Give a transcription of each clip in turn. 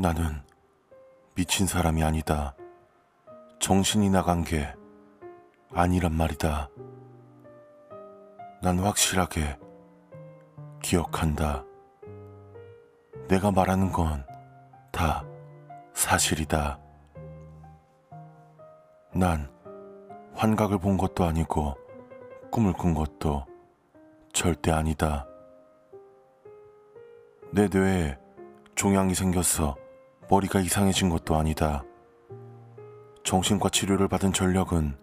나는 미친 사람이 아니다. 정신이 나간 게 아니란 말이다. 난 확실하게 기억한다. 내가 말하는 건 다 사실이다. 난 환각을 본 것도 아니고 꿈을 꾼 것도 절대 아니다. 내 뇌에 종양이 생겼어 머리가 이상해진 것도 아니다. 정신과 치료를 받은 전력은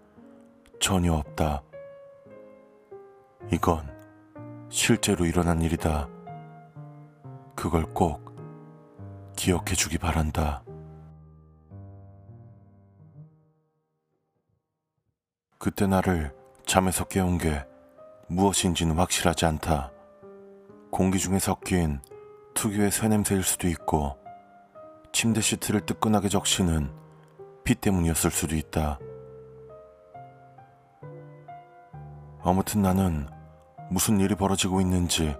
전혀 없다. 이건 실제로 일어난 일이다. 그걸 꼭 기억해 주기 바란다. 그때 나를 잠에서 깨운 게 무엇인지는 확실하지 않다. 공기 중에 섞인 특유의 쇠냄새일 수도 있고, 침대 시트를 뜨끈하게 적시는 비 때문이었을 수도 있다. 아무튼 나는 무슨 일이 벌어지고 있는지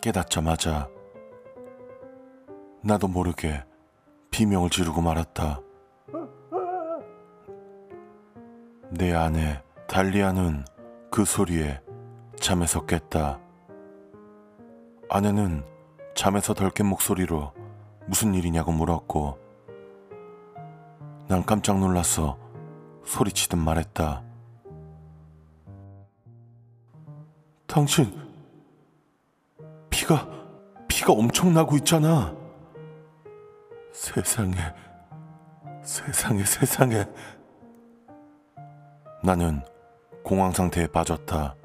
깨닫자마자 나도 모르게 비명을 지르고 말았다. 내 아내 달리아는 그 소리에 잠에서 깼다. 아내는 잠에서 덜 깬 목소리로 무슨 일이냐고 물었고 난 깜짝 놀라서 소리치듯 말했다. 당신 피가 피가 엄청 나고 있잖아. 세상에 세상에 세상에 나는 공황 상태에 빠졌다.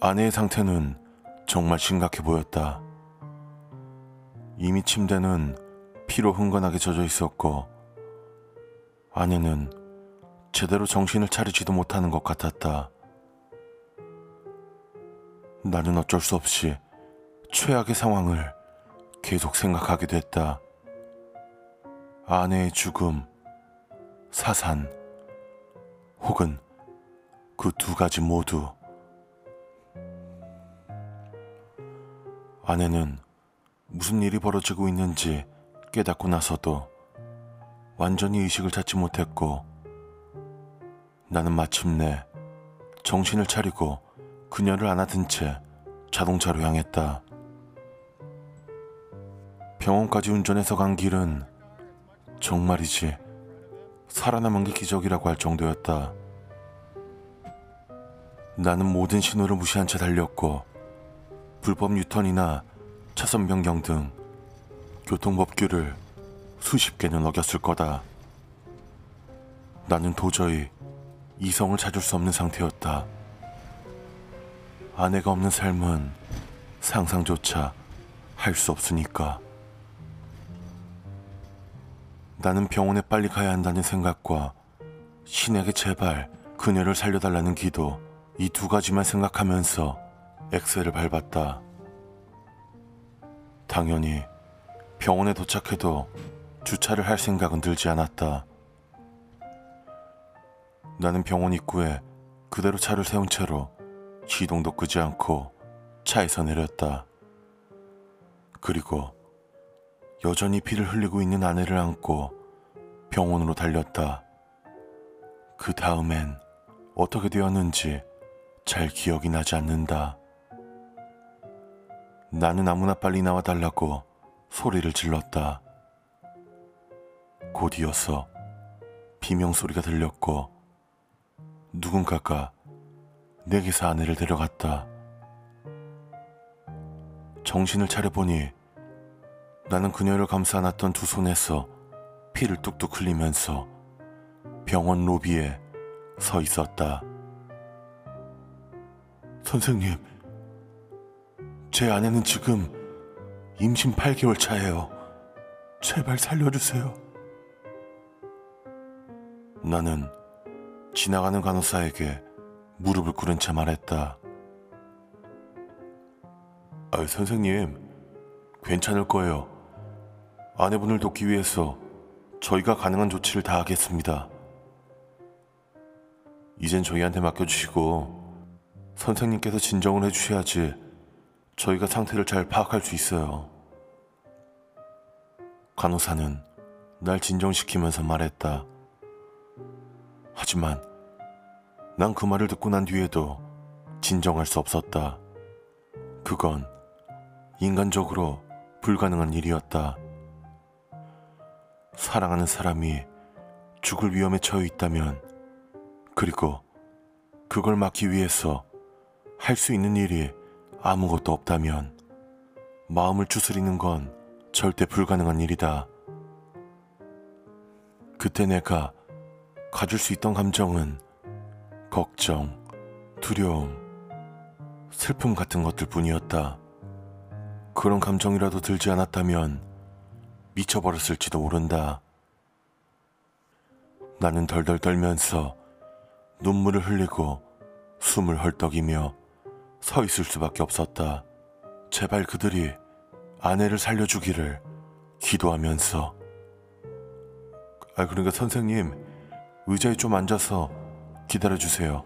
아내의 상태는 정말 심각해 보였다. 이미 침대는 피로 흥건하게 젖어 있었고 아내는 제대로 정신을 차리지도 못하는 것 같았다. 나는 어쩔 수 없이 최악의 상황을 계속 생각하게 됐다. 아내의 죽음, 사산, 혹은 그 두 가지 모두. 아내는 무슨 일이 벌어지고 있는지 깨닫고 나서도 완전히 의식을 찾지 못했고 나는 마침내 정신을 차리고 그녀를 안아든 채 자동차로 향했다. 병원까지 운전해서 간 길은 정말이지 살아남은 게 기적이라고 할 정도였다. 나는 모든 신호를 무시한 채 달렸고 불법 유턴이나 차선 변경 등 교통법규를 수십 개는 어겼을 거다. 나는 도저히 이성을 찾을 수 없는 상태였다. 아내가 없는 삶은 상상조차 할 수 없으니까. 나는 병원에 빨리 가야 한다는 생각과 신에게 제발 그녀를 살려달라는 기도 이 두 가지만 생각하면서 엑셀을 밟았다. 당연히 병원에 도착해도 주차를 할 생각은 들지 않았다. 나는 병원 입구에 그대로 차를 세운 채로 시동도 끄지 않고 차에서 내렸다. 그리고 여전히 피를 흘리고 있는 아내를 안고 병원으로 달렸다. 그 다음엔 어떻게 되었는지 잘 기억이 나지 않는다. 나는 아무나 빨리 나와 달라고 소리를 질렀다. 곧 이어서 비명 소리가 들렸고 누군가가 내게서 아내를 데려갔다. 정신을 차려보니 나는 그녀를 감싸 안았던 두 손에서 피를 뚝뚝 흘리면서 병원 로비에 서 있었다. 선생님, 제 아내는 지금 임신 8개월 차예요. 제발 살려주세요. 나는 지나가는 간호사에게 무릎을 꿇은 채 말했다. 아, 선생님, 괜찮을 거예요. 아내분을 돕기 위해서 저희가 가능한 조치를 다 하겠습니다. 이젠 저희한테 맡겨주시고 선생님께서 진정을 해주셔야지 저희가 상태를 잘 파악할 수 있어요. 간호사는 날 진정시키면서 말했다. 하지만 난 그 말을 듣고 난 뒤에도 진정할 수 없었다. 그건 인간적으로 불가능한 일이었다. 사랑하는 사람이 죽을 위험에 처해 있다면, 그리고 그걸 막기 위해서 할 수 있는 일이 아무것도 없다면, 마음을 추스리는 건 절대 불가능한 일이다. 그때 내가 가질 수 있던 감정은 걱정, 두려움, 슬픔 같은 것들 뿐이었다. 그런 감정이라도 들지 않았다면 미쳐버렸을지도 모른다. 나는 덜덜 떨면서 눈물을 흘리고 숨을 헐떡이며 서 있을 수밖에 없었다. 제발 그들이 아내를 살려주기를 기도하면서. 아, 그러니까 선생님, 의자에 좀 앉아서 기다려주세요.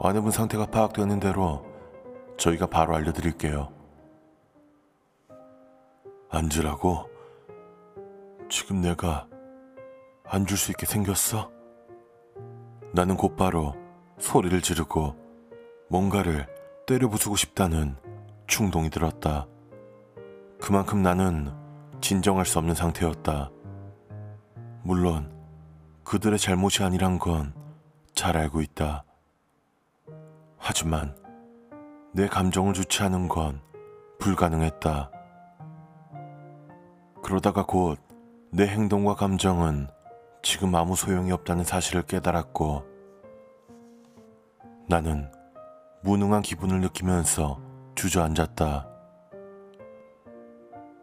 아내분 상태가 파악되는 대로 저희가 바로 알려드릴게요. 앉으라고? 지금 내가 앉을 수 있게 생겼어? 나는 곧바로 소리를 지르고 뭔가를 때려 부수고 싶다는 충동이 들었다. 그만큼 나는 진정할 수 없는 상태였다. 물론 그들의 잘못이 아니란 건 잘 알고 있다. 하지만 내 감정을 주체하는 건 불가능했다. 그러다가 곧 내 행동과 감정은 지금 아무 소용이 없다는 사실을 깨달았고 나는 무능한 기분을 느끼면서 주저앉았다.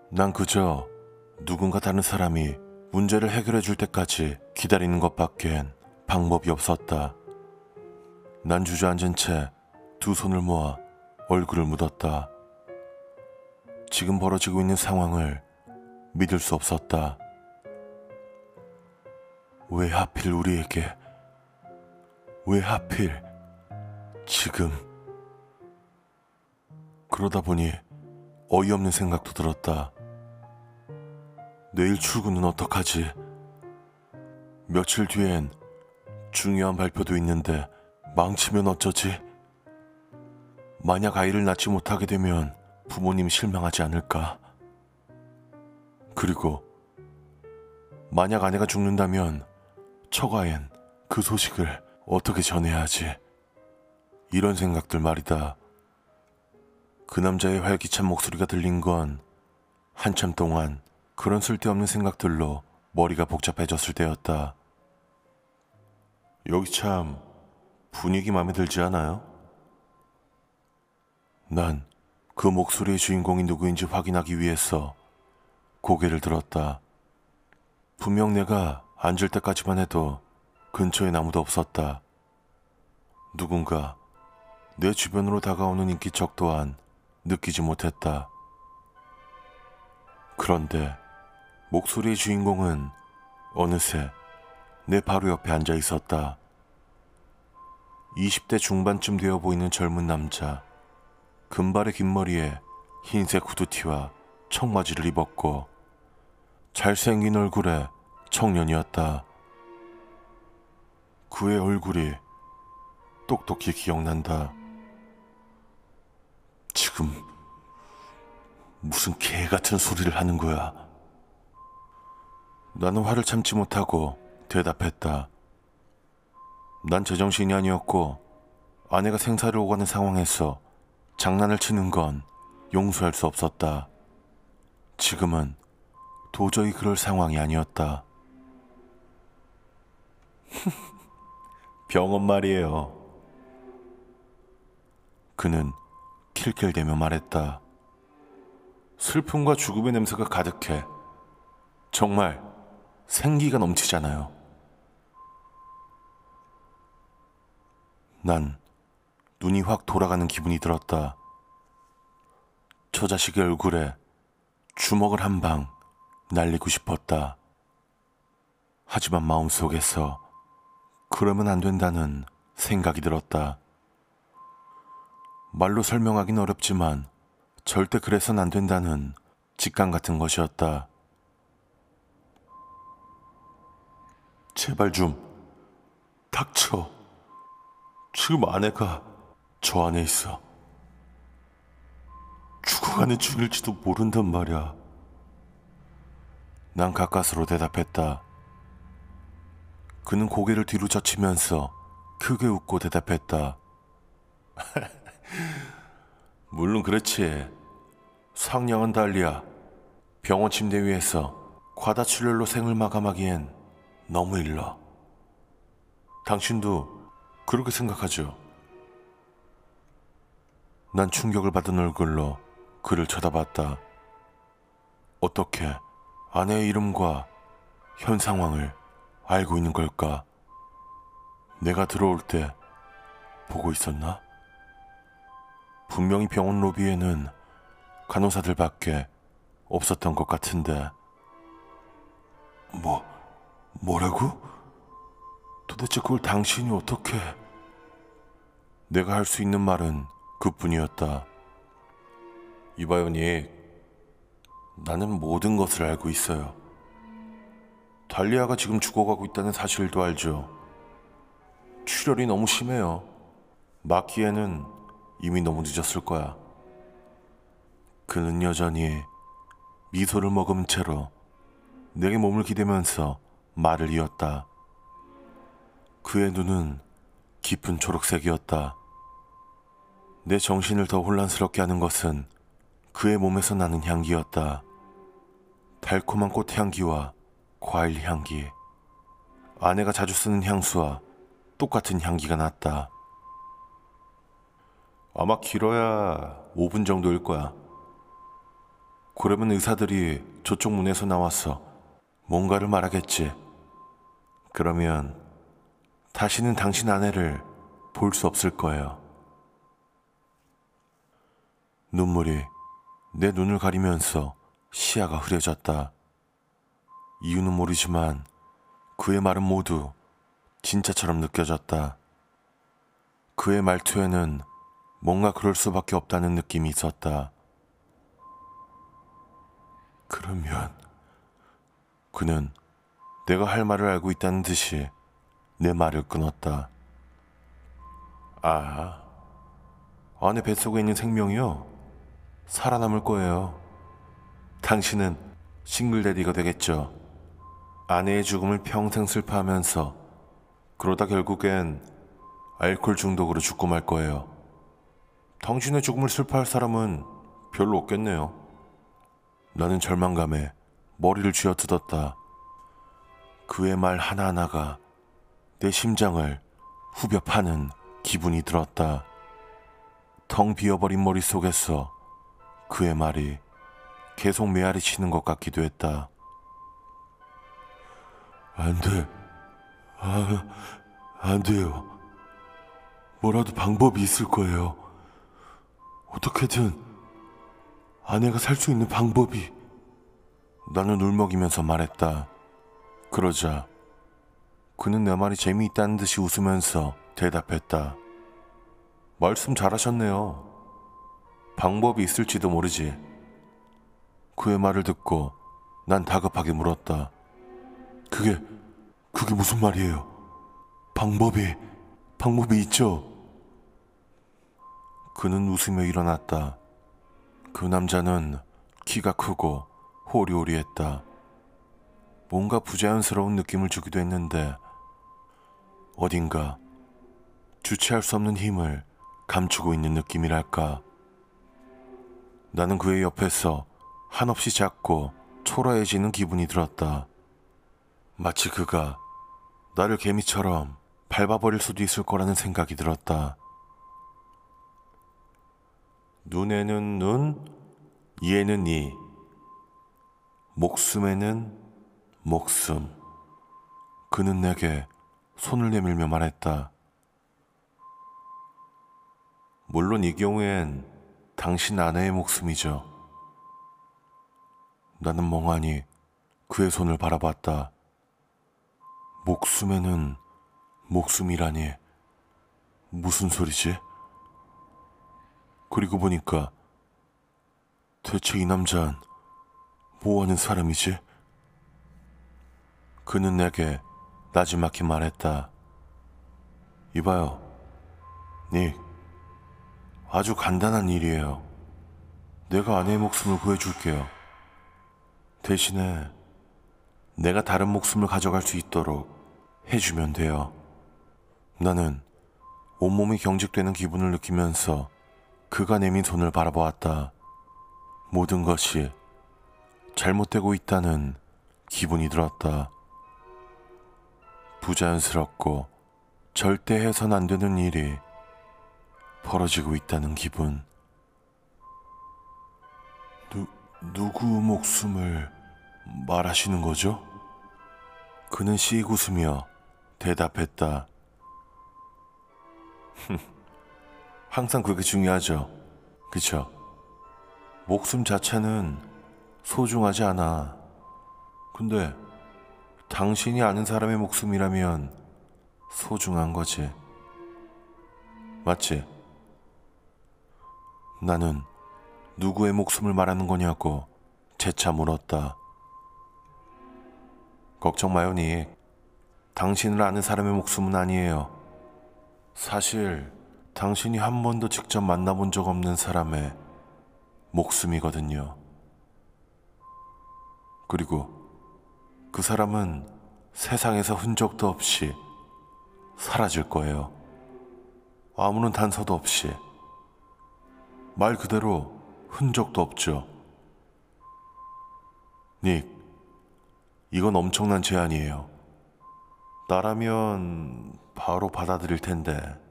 난 그저 누군가 다른 사람이 문제를 해결해 줄 때까지 기다리는 것밖엔 방법이 없었다. 난 주저앉은 채 두 손을 모아 얼굴을 묻었다. 지금 벌어지고 있는 상황을 믿을 수 없었다. 왜 하필 우리에게, 왜 하필 지금. 그러다 보니 어이없는 생각도 들었다. 내일 출근은 어떡하지? 며칠 뒤엔 중요한 발표도 있는데 망치면 어쩌지? 만약 아이를 낳지 못하게 되면 부모님이 실망하지 않을까? 그리고 만약 아내가 죽는다면 처가엔 그 소식을 어떻게 전해야 하지? 이런 생각들 말이다. 그 남자의 활기찬 목소리가 들린 건 한참 동안 그런 쓸데없는 생각들로 머리가 복잡해졌을 때였다. 여기 참 분위기 마음에 들지 않아요? 난 그 목소리의 주인공이 누구인지 확인하기 위해서 고개를 들었다. 분명 내가 앉을 때까지만 해도 근처에 아무도 없었다. 누군가 내 주변으로 다가오는 인기척 또한 느끼지 못했다. 그런데 목소리의 주인공은 어느새 내 바로 옆에 앉아 있었다. 20대 중반쯤 되어 보이는 젊은 남자. 금발의 긴 머리에 흰색 후드티와 청바지를 입었고 잘생긴 얼굴에 청년이었다. 그의 얼굴이 똑똑히 기억난다. 지금 무슨 개 같은 소리를 하는 거야. 나는 화를 참지 못하고 대답했다. 난 제정신이 아니었고 아내가 생사를 오가는 상황에서 장난을 치는 건 용서할 수 없었다. 지금은 도저히 그럴 상황이 아니었다. 병원 말이에요. 그는 킬킬대며 말했다. 슬픔과 죽음의 냄새가 가득해. 정말 생기가 넘치잖아요. 난 눈이 확 돌아가는 기분이 들었다. 저 자식의 얼굴에 주먹을 한 방 날리고 싶었다. 하지만 마음속에서 그러면 안 된다는 생각이 들었다. 말로 설명하긴 어렵지만 절대 그래서는 안 된다는 직감 같은 것이었다. 제발 좀 닥쳐. 지금 아내가 저 안에 있어. 죽어가는 중일지도 모른단 말이야. 난 가까스로 대답했다. 그는 고개를 뒤로 젖히면서 크게 웃고 대답했다. 물론 그렇지. 상냥한 달리야. 병원 침대 위에서 과다출혈로 생을 마감하기엔 너무 일러. 당신도 그렇게 생각하죠? 난 충격을 받은 얼굴로 그를 쳐다봤다. 어떻게 아내의 이름과 현 상황을 알고 있는 걸까? 내가 들어올 때 보고 있었나? 분명히 병원 로비에는 간호사들밖에 없었던 것 같은데. 뭐, 뭐라고? 도대체 그걸 당신이 어떻게... 내가 할 수 있는 말은 그뿐이었다. 닉. 나는 모든 것을 알고 있어요. 달리아가 지금 죽어가고 있다는 사실도 알죠. 출혈이 너무 심해요. 막기에는 이미 너무 늦었을 거야. 그는 여전히 미소를 머금은 채로 내게 몸을 기대면서 말을 이었다. 그의 눈은 깊은 초록색이었다. 내 정신을 더 혼란스럽게 하는 것은 그의 몸에서 나는 향기였다. 달콤한 꽃향기와 과일 향기. 아내가 자주 쓰는 향수와 똑같은 향기가 났다. 아마 길어야 5분 정도일 거야. 그러면 의사들이 저쪽 문에서 나와서 뭔가를 말하겠지. 그러면 다시는 당신 아내를 볼 수 없을 거예요. 눈물이 내 눈을 가리면서 시야가 흐려졌다. 이유는 모르지만 그의 말은 모두 진짜처럼 느껴졌다. 그의 말투에는 뭔가 그럴 수밖에 없다는 느낌이 있었다. 그러면 그는 내가 할 말을 알고 있다는 듯이 내 말을 끊었다. 아, 안에 뱃속에 있는 생명이요? 살아남을 거예요. 당신은 싱글데디가 되겠죠. 아내의 죽음을 평생 슬퍼하면서 그러다 결국엔 알코올 중독으로 죽고 말 거예요. 당신의 죽음을 슬퍼할 사람은 별로 없겠네요. 나는 절망감에 머리를 쥐어뜯었다. 그의 말 하나하나가 내 심장을 후벼 파는 기분이 들었다. 텅 비어버린 머릿속에서 그의 말이 계속 메아리 치는 것 같기도 했다. 안 돼. 아, 안 돼요. 뭐라도 방법이 있을 거예요. 어떻게든 아내가 살 수 있는 방법이. 나는 울먹이면서 말했다. 그러자 그는 내 말이 재미있다는 듯이 웃으면서 대답했다. 말씀 잘하셨네요. 방법이 있을지도 모르지. 그의 말을 듣고 난 다급하게 물었다. 그게, 그게 무슨 말이에요? 방법이, 방법이 있죠? 그는 웃으며 일어났다. 그 남자는 키가 크고 호리호리했다. 뭔가 부자연스러운 느낌을 주기도 했는데 어딘가 주체할 수 없는 힘을 감추고 있는 느낌이랄까. 나는 그의 옆에서 한없이 작고 초라해지는 기분이 들었다. 마치 그가 나를 개미처럼 밟아버릴 수도 있을 거라는 생각이 들었다. 눈에는 눈, 이에는 이, 목숨에는 목숨. 그는 내게 손을 내밀며 말했다. 물론 이 경우엔 당신 아내의 목숨이죠. 나는 멍하니 그의 손을 바라봤다. 목숨에는 목숨이라니 무슨 소리지? 그리고 보니까 대체 이 남자는 뭐 하는 사람이지? 그는 내게 나지막히 말했다. 이봐요. 닉, 아주 간단한 일이에요. 내가 아내의 목숨을 구해줄게요. 대신에 내가 다른 목숨을 가져갈 수 있도록 해주면 돼요. 나는 온몸이 경직되는 기분을 느끼면서 그가 내민 손을 바라보았다. 모든 것이 잘못되고 있다는 기분이 들었다. 부자연스럽고 절대 해선 안 되는 일이 벌어지고 있다는 기분. 누, 누구 목숨을 말하시는 거죠? 그는 씩 웃으며 대답했다. 항상 그게 중요하죠. 그쵸? 목숨 자체는 소중하지 않아. 근데 당신이 아는 사람의 목숨이라면 소중한 거지. 맞지? 나는 누구의 목숨을 말하는 거냐고 재차 물었다. 걱정 마요, 닉. 당신을 아는 사람의 목숨은 아니에요. 사실 당신이 한 번도 직접 만나본 적 없는 사람의 목숨이거든요. 그리고 그 사람은 세상에서 흔적도 없이 사라질 거예요. 아무런 단서도 없이. 말 그대로 흔적도 없죠. 닉, 이건 엄청난 제안이에요. 나라면 바로 받아들일 텐데.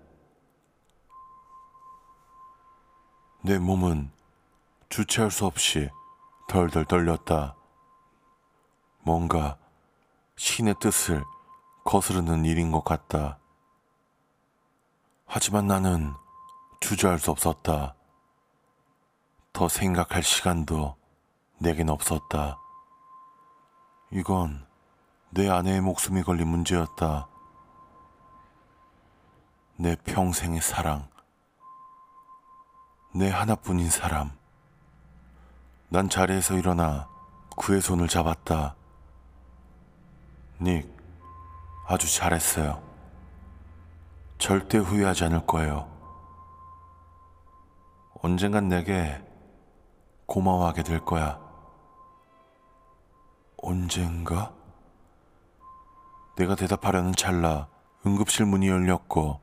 내 몸은 주체할 수 없이 덜덜 떨렸다. 뭔가 신의 뜻을 거스르는 일인 것 같다. 하지만 나는 주저할 수 없었다. 더 생각할 시간도 내겐 없었다. 이건 내 아내의 목숨이 걸린 문제였다. 내 평생의 사랑. 내 하나뿐인 사람. 난 자리에서 일어나 그의 손을 잡았다. 닉, 아주 잘했어요. 절대 후회하지 않을 거예요. 언젠간 내게 고마워하게 될 거야. 언젠가? 내가 대답하려는 찰나 응급실 문이 열렸고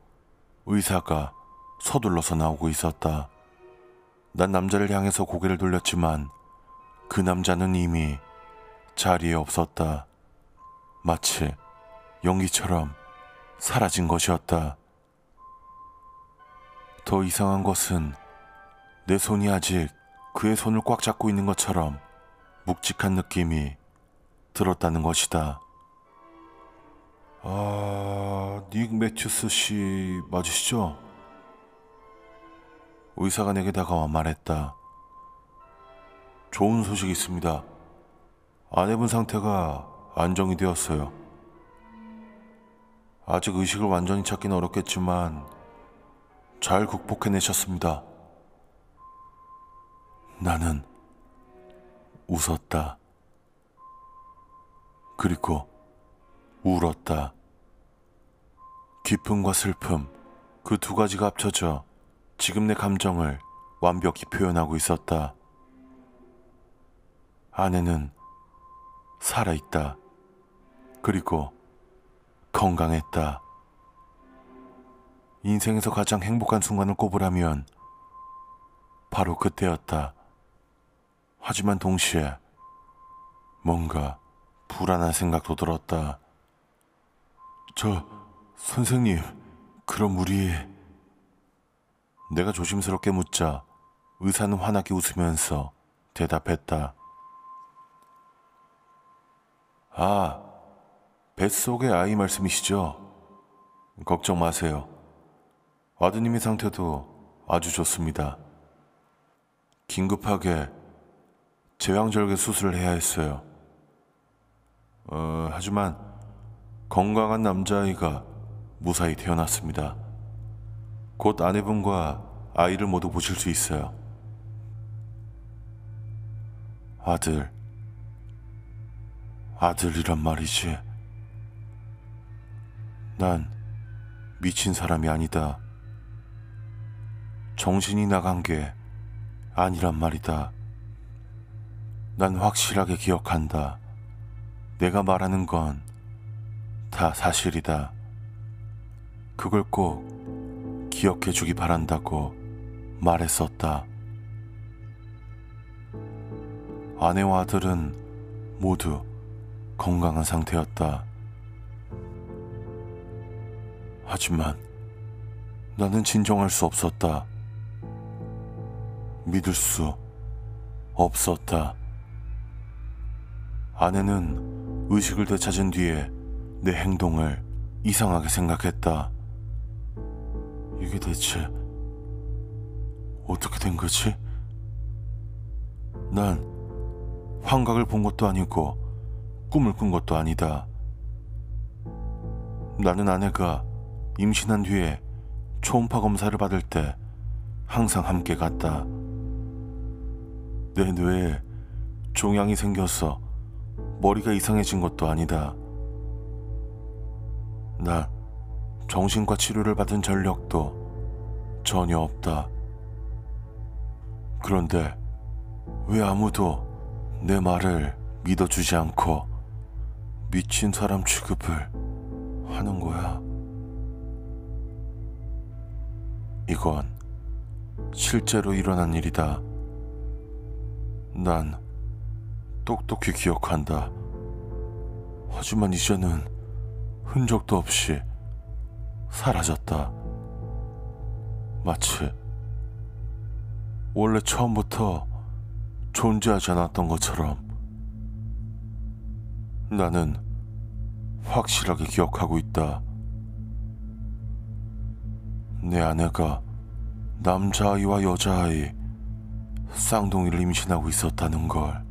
의사가 서둘러서 나오고 있었다. 난 남자를 향해서 고개를 돌렸지만 그 남자는 이미 자리에 없었다. 마치 연기처럼 사라진 것이었다. 더 이상한 것은 내 손이 아직 그의 손을 꽉 잡고 있는 것처럼 묵직한 느낌이 들었다는 것이다. 아, 닉 매튜스 씨 맞으시죠? 의사가 내게 다가와 말했다. 좋은 소식이 있습니다. 아내분 상태가 안정이 되었어요. 아직 의식을 완전히 찾기는 어렵겠지만 잘 극복해내셨습니다. 나는 웃었다. 그리고 울었다. 기쁨과 슬픔, 그 두 가지가 합쳐져 지금 내 감정을 완벽히 표현하고 있었다. 아내는 살아있다. 그리고 건강했다. 인생에서 가장 행복한 순간을 꼽으라면 바로 그때였다. 하지만 동시에 뭔가 불안한 생각도 들었다. 저, 선생님, 그럼 우리... 내가 조심스럽게 묻자 의사는 환하게 웃으면서 대답했다. 아, 뱃속의 아이 말씀이시죠? 걱정 마세요. 아드님의 상태도 아주 좋습니다. 긴급하게 제왕절개 수술을 해야 했어요. 어, 하지만 건강한 남자아이가 무사히 태어났습니다. 곧 아내분과 아이를 모두 보실 수 있어요. 아들, 아들이란 말이지. 난 미친 사람이 아니다. 정신이 나간 게 아니란 말이다. 난 확실하게 기억한다. 내가 말하는 건 다 사실이다. 그걸 꼭 기억해 주기 바란다고 말했었다. 아내와 아들은 모두 건강한 상태였다. 하지만 나는 진정할 수 없었다. 믿을 수 없었다. 아내는 의식을 되찾은 뒤에 내 행동을 이상하게 생각했다. 이게 대체 어떻게 된 거지? 난 환각을 본 것도 아니고 꿈을 꾼 것도 아니다. 나는 아내가 임신한 뒤에 초음파 검사를 받을 때 항상 함께 갔다. 내 뇌에 종양이 생겨서 머리가 이상해진 것도 아니다. 나 정신과 치료를 받은 전력도 전혀 없다. 그런데 왜 아무도 내 말을 믿어주지 않고 미친 사람 취급을 하는 거야? 이건 실제로 일어난 일이다. 난 똑똑히 기억한다. 하지만 이제는 흔적도 없이 사라졌다. 마치 원래 처음부터 존재하지 않았던 것처럼 나는 확실하게 기억하고 있다. 내 아내가 남자아이와 여자아이 쌍둥이를 임신하고 있었다는 걸.